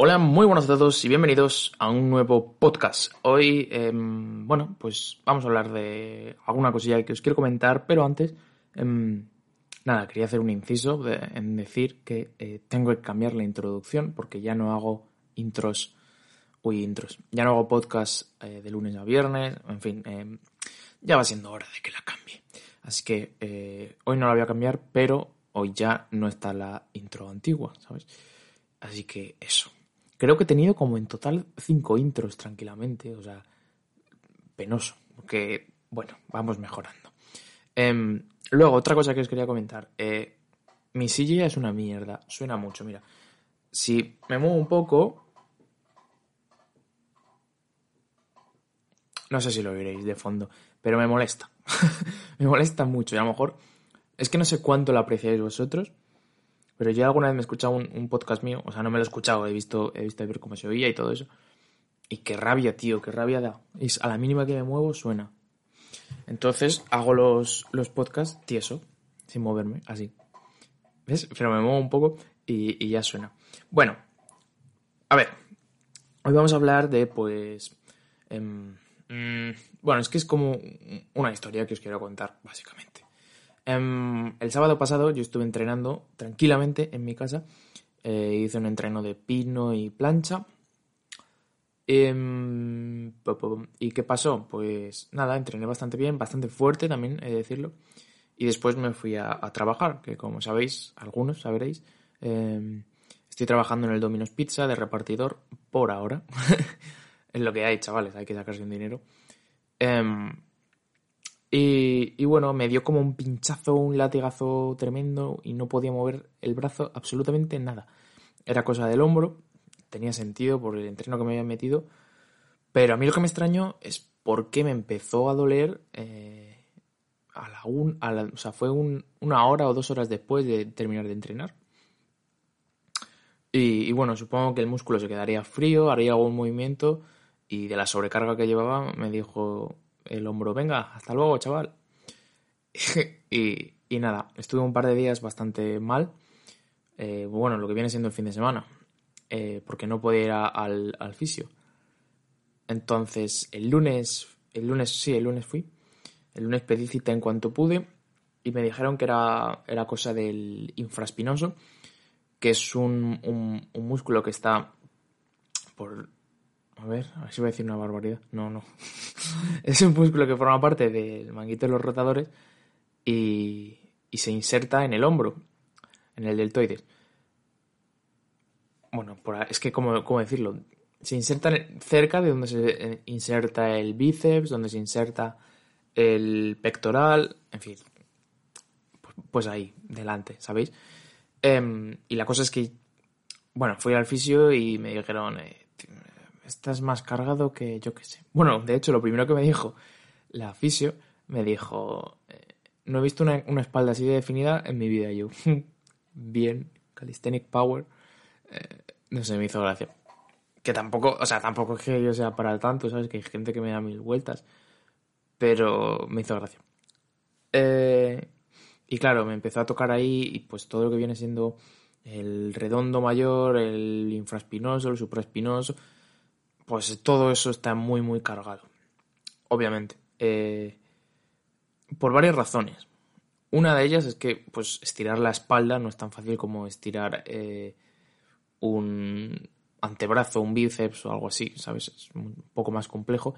Hola, muy buenos a todos y bienvenidos a un nuevo podcast. Hoy, em, bueno, pues vamos a hablar de alguna cosilla que os quiero comentar, pero antes, em, nada, quería hacer un inciso en decir que eh, tengo que cambiar la introducción porque ya no hago intros, uy, intros, ya no hago podcast eh, de lunes a viernes, en fin, em, ya va siendo hora de que la cambie. Así que eh, hoy no la voy a cambiar, pero hoy ya no está la intro antigua, ¿sabes? Así que eso. Creo que he tenido como en total cinco intros tranquilamente, o sea, penoso, porque, bueno, vamos mejorando. Em, luego, otra cosa que os quería comentar. Eh, mi silla es una mierda, suena mucho, mira. Si me muevo un poco... No sé si lo veréis de fondo, pero me molesta. me molesta mucho y a lo mejor... Es que no sé cuánto lo apreciáis vosotros, pero yo alguna vez me he escuchado un, podcast mío, o sea, no me lo he escuchado, he visto, he visto ver cómo se oía y todo eso. Y qué rabia, tío, qué rabia da. Es, a la mínima que me muevo suena. Entonces hago los, los podcasts tieso, sin moverme, así. ¿Ves? Pero me muevo un poco y, ya suena. Bueno, a ver. Hoy vamos a hablar de, pues... Em, mm, bueno, es que es como una historia que os quiero contar, básicamente. Em, el sábado pasado yo estuve entrenando tranquilamente en mi casa. Eh, hice un entreno de pino y plancha. Em, ¿Y qué pasó? Pues nada, entrené bastante bien, bastante fuerte también, he de decirlo. Y después me fui a, trabajar, que como sabéis, algunos sabréis, em, estoy trabajando en el Domino's Pizza de repartidor por ahora. es lo que hay, chavales, hay que sacarse un dinero. Y, bueno, me dio como un pinchazo, un latigazo tremendo y no podía mover el brazo absolutamente nada. Era cosa del hombro, tenía sentido por el entreno que me había metido, pero a mí lo que me extrañó es por qué me empezó a doler eh, a la un, o sea, fue una hora o dos horas después de terminar de entrenar. Y, bueno, supongo que el músculo se quedaría frío, haría algún movimiento y de la sobrecarga que llevaba me dijo, el hombro, venga, hasta luego, chaval. y, nada, estuve un par de días bastante mal. Eh, bueno, lo que viene siendo el fin de semana, eh, porque no podía ir al, al fisio. Entonces, el lunes, el lunes, sí, el lunes fui. El lunes pedí cita en cuanto pude y me dijeron que era, era cosa del infraspinoso, que es un, un músculo que está por a ver, a ver si voy a decir una barbaridad. No, no. es un músculo que forma parte del manguito de los rotadores y, y se inserta en el hombro, en el deltoides. Bueno, es que, ¿cómo, ¿cómo decirlo? Se inserta cerca de donde se eh, inserta el bíceps, donde se inserta el pectoral, en fin. Pues, pues ahí, delante, ¿sabéis? Em, y la cosa es que, bueno, fui al fisio y me dijeron, eh, estás más cargado que yo qué sé. Bueno, de hecho, lo primero que me dijo la fisio, me dijo, eh, no he visto una, espalda así de definida en mi vida. Yo, bien, calisthenic power. Eh, no sé, me hizo gracia. Que tampoco, o sea, tampoco es que yo sea para el tanto, ¿sabes? Que hay gente que me da mil vueltas. Pero me hizo gracia. Eh, y claro, me empezó a tocar ahí y pues todo lo que viene siendo el redondo mayor, el infraspinoso, el supraespinoso, pues todo eso está muy, muy cargado. Obviamente. Eh, por varias razones. Una de ellas es que, pues, estirar la espalda no es tan fácil como estirar eh, un antebrazo, un bíceps o algo así, ¿sabes? Es un poco más complejo.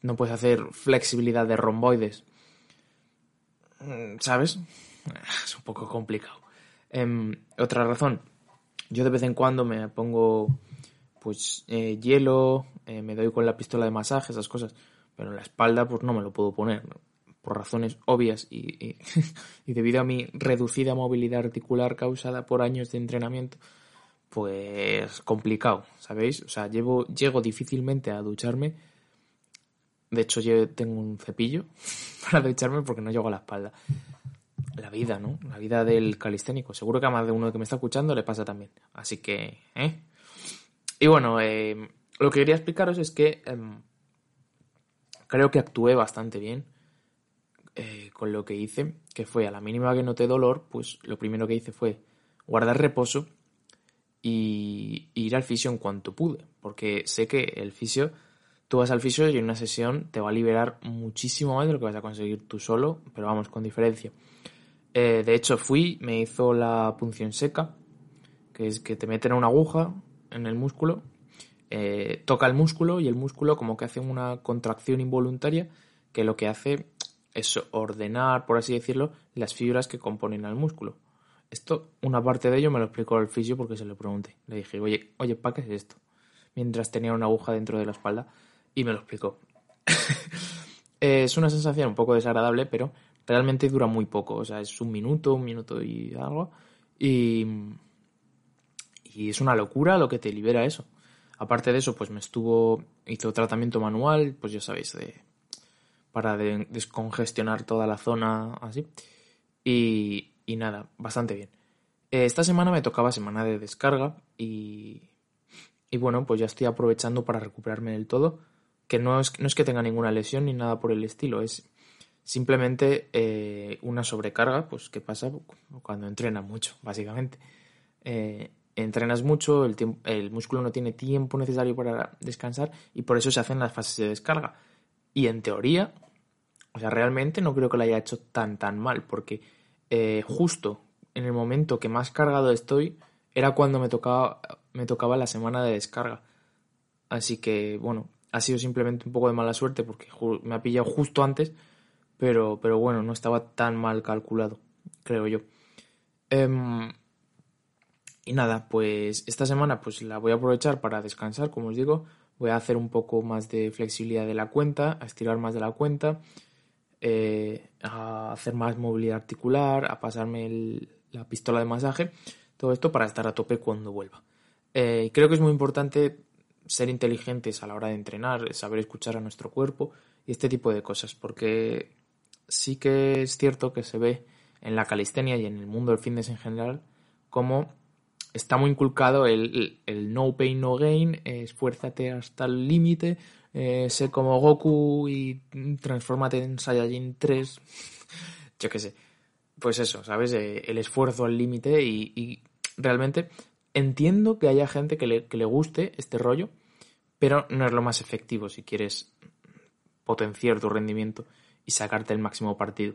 No puedes hacer flexibilidad de romboides, ¿sabes? Es un poco complicado. Em, otra razón, yo de vez en cuando me pongo pues eh, hielo, eh, me doy con la pistola de masaje, esas cosas. Pero en la espalda pues no me lo puedo poner, por razones obvias y, y, debido a mi reducida movilidad articular causada por años de entrenamiento, pues complicado, ¿sabéis? O sea, llevo, llego difícilmente a ducharme. De hecho, yo tengo un cepillo para ducharme porque no llego a la espalda. La vida, ¿no? La vida del calisténico. Seguro que a más de uno que me está escuchando le pasa también. Así que, ¿eh? Y bueno, eh, lo que quería explicaros es que em, creo que actué bastante bien eh, con lo que hice, que fue a la mínima que noté dolor, pues lo primero que hice fue guardar reposo y ir ir al fisio en cuanto pude, porque sé que el fisio, tú vas al fisio y en una sesión te va a liberar muchísimo más de lo que vas a conseguir tú solo, pero vamos, con diferencia. Eh, de hecho, fui, me hizo la punción seca, que es que te meten una aguja en el músculo, eh, toca el músculo y el músculo como que hace una contracción involuntaria que lo que hace es ordenar, por así decirlo, las fibras que componen al músculo. Esto, una parte de ello me lo explicó el fisio porque se lo pregunté. Le dije, oye, oye, ¿para qué es esto? Mientras tenía una aguja dentro de la espalda y me lo explicó. es una sensación un poco desagradable, pero realmente dura muy poco. O sea, es un minuto, un minuto y algo. Y, y es una locura lo que te libera eso. Aparte de eso, pues me estuvo, hizo tratamiento manual, pues ya sabéis, de, para descongestionar toda la zona así. Y, y nada, bastante bien. Eh, esta semana me tocaba semana de descarga y, y bueno, pues ya estoy aprovechando para recuperarme del todo. Que no es, no es que tenga ninguna lesión ni nada por el estilo, es simplemente eh, una sobrecarga, pues que pasa cuando entrenas mucho, básicamente. Eh, entrenas mucho, el, el músculo no tiene tiempo necesario para descansar y por eso se hacen las fases de descarga. Y en teoría, o sea, realmente no creo que lo haya hecho tan tan mal, porque eh, justo en el momento que más cargado estoy era cuando me tocaba, me tocaba la semana de descarga. Así que, bueno, ha sido simplemente un poco de mala suerte porque me ha pillado justo antes, pero, pero bueno, no estaba tan mal calculado, creo yo. Em, y nada, pues esta semana pues la voy a aprovechar para descansar, como os digo. Voy a hacer un poco más de flexibilidad de la cuenta, a estirar más de la cuenta eh, a hacer más movilidad articular, a pasarme la pistola de masaje, todo esto para estar a tope cuando vuelva. Eh, creo que es muy importante ser inteligentes a la hora de entrenar, saber escuchar a nuestro cuerpo y este tipo de cosas, porque sí que es cierto que se ve en la calistenia y en el mundo del fitness en general como está muy inculcado el, el no pain, no gain, esfuérzate hasta el límite, eh, sé como Goku y transfórmate en Saiyajin 3. Yo qué sé. Pues eso, ¿sabes? Eh, el esfuerzo al límite y, realmente entiendo que haya gente que le, que le guste este rollo, pero no es lo más efectivo si quieres potenciar tu rendimiento y sacarte el máximo partido.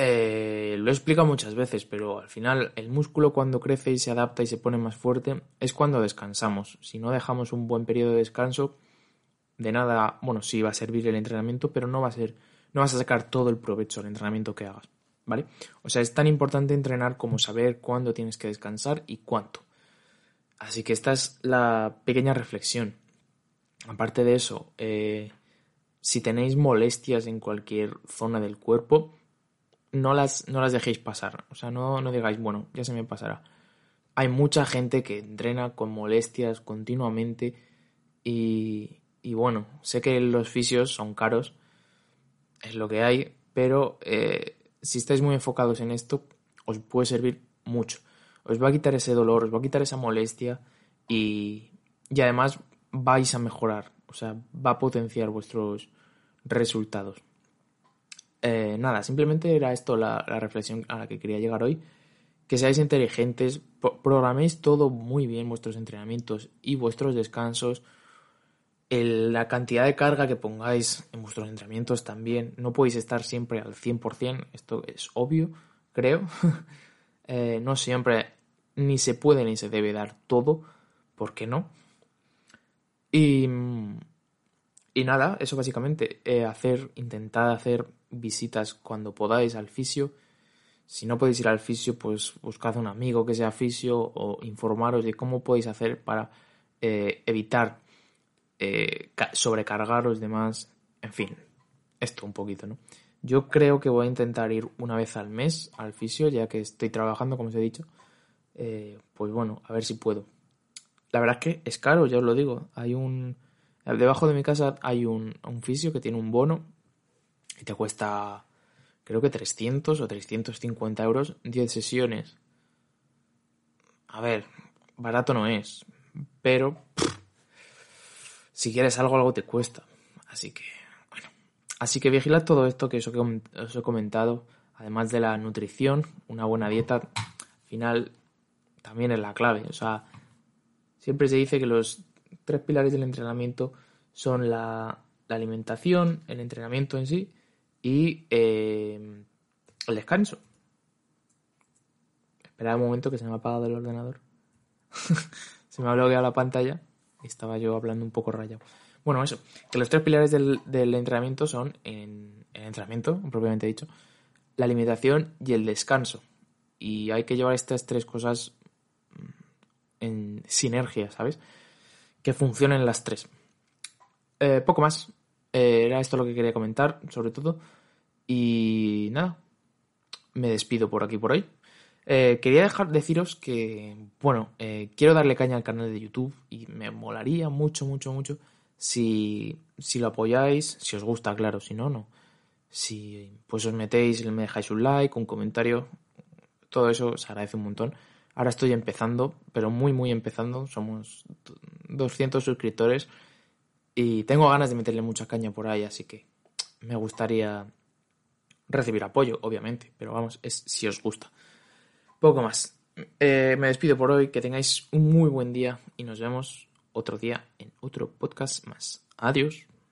Eh, lo he explicado muchas veces, pero al final el músculo cuando crece y se adapta y se pone más fuerte es cuando descansamos. Si no dejamos un buen periodo de descanso, de nada, bueno, sí va a servir el entrenamiento, pero no va a ser, no vas a sacar todo el provecho del entrenamiento que hagas, ¿vale? O sea, es tan importante entrenar como saber cuándo tienes que descansar y cuánto. Así que esta es la pequeña reflexión. Aparte de eso, eh, si tenéis molestias en cualquier zona del cuerpo, no las, no las dejéis pasar. O sea, no, no digáis, bueno, ya se me pasará. Hay mucha gente que entrena con molestias continuamente y, y bueno, sé que los fisios son caros, es lo que hay, pero eh, si estáis muy enfocados en esto, os puede servir mucho. Os va a quitar ese dolor, os va a quitar esa molestia y, y además vais a mejorar, o sea, va a potenciar vuestros resultados. Eh, nada, simplemente era esto la, reflexión a la que quería llegar hoy. Que seáis inteligentes, programéis todo muy bien, vuestros entrenamientos y vuestros descansos la cantidad de carga que pongáis en vuestros entrenamientos también. No podéis estar siempre al 100%, esto es obvio, creo. Eh, no siempre ni se puede ni se debe dar todo, ¿por qué no? Y, y nada, eso básicamente, eh, hacer, intentad hacer visitas cuando podáis al fisio. Si no podéis ir al fisio, pues buscad un amigo que sea fisio o informaros de cómo podéis hacer para eh, evitar eh, sobrecargaros demás, en fin, esto un poquito, ¿no? Yo creo que voy a intentar ir una vez al mes al fisio, ya que estoy trabajando, como os he dicho. Eh, pues bueno, a ver si puedo. La verdad es que es caro, ya os lo digo. Hay un. Debajo de mi casa hay un, un fisio que tiene un bono y te cuesta, creo que 300 o 350 euros 10 sesiones. A ver, barato no es, pero si quieres algo, algo te cuesta. Así que, bueno. Así que vigilad todo esto que os he comentado. Además de la nutrición, una buena dieta, al final también es la clave. O sea, siempre se dice que los tres pilares del entrenamiento son la, alimentación, el entrenamiento en sí y eh, el descanso. Espera un momento que se me ha apagado el ordenador. se me ha bloqueado la pantalla y estaba yo hablando un poco rayado. Bueno, eso, que los tres pilares del, entrenamiento son en, el entrenamiento, propiamente dicho, la alimentación y el descanso. Y hay que llevar estas tres cosas mm, en sinergia, ¿sabes? Que funcionen las tres. Eh, poco más. Eh, era esto lo que quería comentar, sobre todo. Y nada, me despido por aquí por hoy. Eh, quería dejar deciros que, bueno, quiero darle caña al canal de YouTube y me molaría mucho, mucho, mucho si, si lo apoyáis, si os gusta, claro, si no, no. Si pues os metéis, me dejáis un like, un comentario, todo eso se agradece un montón. Ahora estoy empezando, pero muy, muy empezando. Somos 200 suscriptores y tengo ganas de meterle mucha caña por ahí, así que me gustaría recibir apoyo, obviamente, pero vamos, es si os gusta. Poco más. Eh, me despido por hoy, que tengáis un muy buen día y nos vemos otro día en otro podcast más. Adiós.